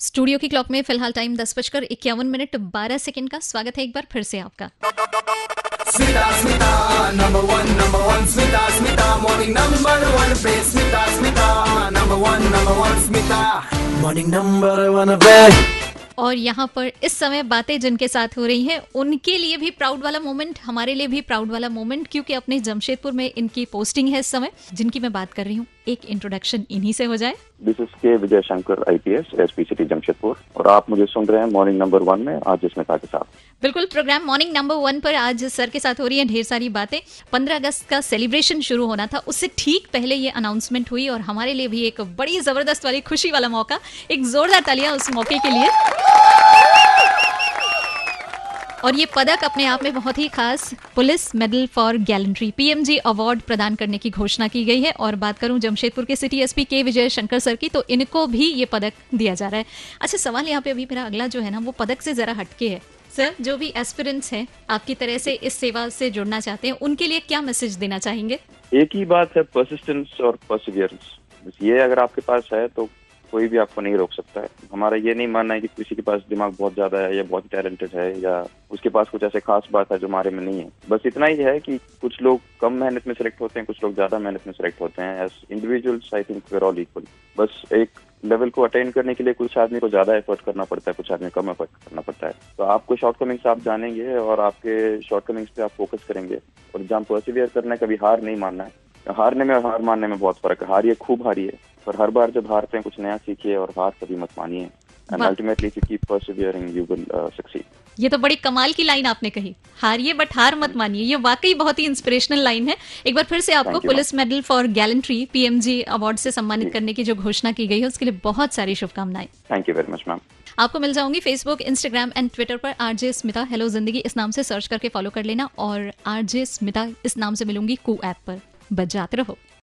Studio की clock में फ़िलहाल टाइम दस बजकर इक्यावन मिनट बारह सेकंड का स्वागत है एक बार फिर से आपका। पे पे। और यहाँ पर इस समय बातें जिनके साथ हो रही हैं उनके लिए भी प्राउड वाला मोमेंट हमारे लिए भी प्राउड वाला मोमेंट क्योंकि अपने जमशेदपुर में इनकी पोस्टिंग है इस समय जिनकी मैं बात कर रही हूँ। एक इंट्रोडक्शन इन्हीं से हो जाए। This is K Vijay Shankar IPS SP city Jamshedpur और आप मुझे सुन रहे हैं मॉर्निंग नंबर वन में आज जिसमें था के साथ बिल्कुल प्रोग्राम मॉर्निंग नंबर वन पर आज सर के साथ हो रही है ढेर सारी बातें। पंद्रह अगस्त का सेलिब्रेशन शुरू होना था उससे ठीक पहले ये अनाउंसमेंट हुई और हमारे लिए भी एक बड़ी ज़बरदस्त वाली खुशी वाला मौका एक जोरदार तालियाँ उस मौके के लिए। और ये पदक अपने आप में बहुत ही खास police medal for gallantry PMG award प्रदान करने की घोषणा की गई है और बात करूँ जमशेदपुर के सिटी एसपी के विजय शंकर सर की तो इनको भी ये पदक दिया जा रहा है। अच्छा सवाल यहाँ पे अभी मेरा अगला जो है ना, वो पदक से जरा हटके है। सर, जो भी एस्पिरेंट्स हैं, आपकी तरह से इस सेवा से जुड़ना चाहते हैं, उनके लिए क्या मैसेज देना चाहेंगे? एक ही बात है परसिस्टेंस और परसिवियरेंस ये अगर आपके पास है तो कोई भी आपको नहीं रोक सकता है। हमारा ये नहीं मानना है कि किसी के पास दिमाग बहुत ज़्यादा है या बहुत टैलेंटेड है या उसके पास कुछ ऐसे खास बात है जो हमारे में नहीं है। बस इतना ही है कि कुछ लोग कम मेहनत में सिलेक्ट होते हैं, कुछ लोग ज़्यादा मेहनत में सिलेक्ट होते हैं। As individuals I think we're all equal बस एक लेवल को अटेंड करने के लिए कुछ आदमी को ज़्यादा एफर्ट करना पड़ता है, कुछ आदमी कम एफर्ट करना पड़ता है। तो आपको शॉर्ट कमिंग्स आप जानेंगे और आपके शॉर्ट कमिंग्स पे आप फोकस करेंगे। और जहाँ परसिवियर करना है, कभी हार नहीं मानना है। हारने में और हार मानने में बहुत फ़र्क है। हारिए खूब हारिए पर हर बार जब हारते हैं कुछ नया सीखिए और हार कभी मत मानिए। And ultimately if you keep persevering you will succeed ये तो बड़ी कमाल की लाइन आपने कही। हारिए बट हार मत मानिए। ये वाकई बहुत ही इंस्पिरेशनल लाइन है। एक बार फिर से आपको police medal for gallantry PMG award से सम्मानित करने की जो घोषणा की गई है उसके लिए बहुत सारी शुभकामनाएँ। Thank you very much ma'am आपको मिल जाऊँगी फेसबुक इंस्टाग्राम एंड ट्विटर पर आरजे स्मिता हेलो ज़िंदगी इस नाम से सर्च करके फॉलो कर लेना और आरजे स्मिता इस नाम से मिलूँगी कू ऐप पर। बजाते रहो।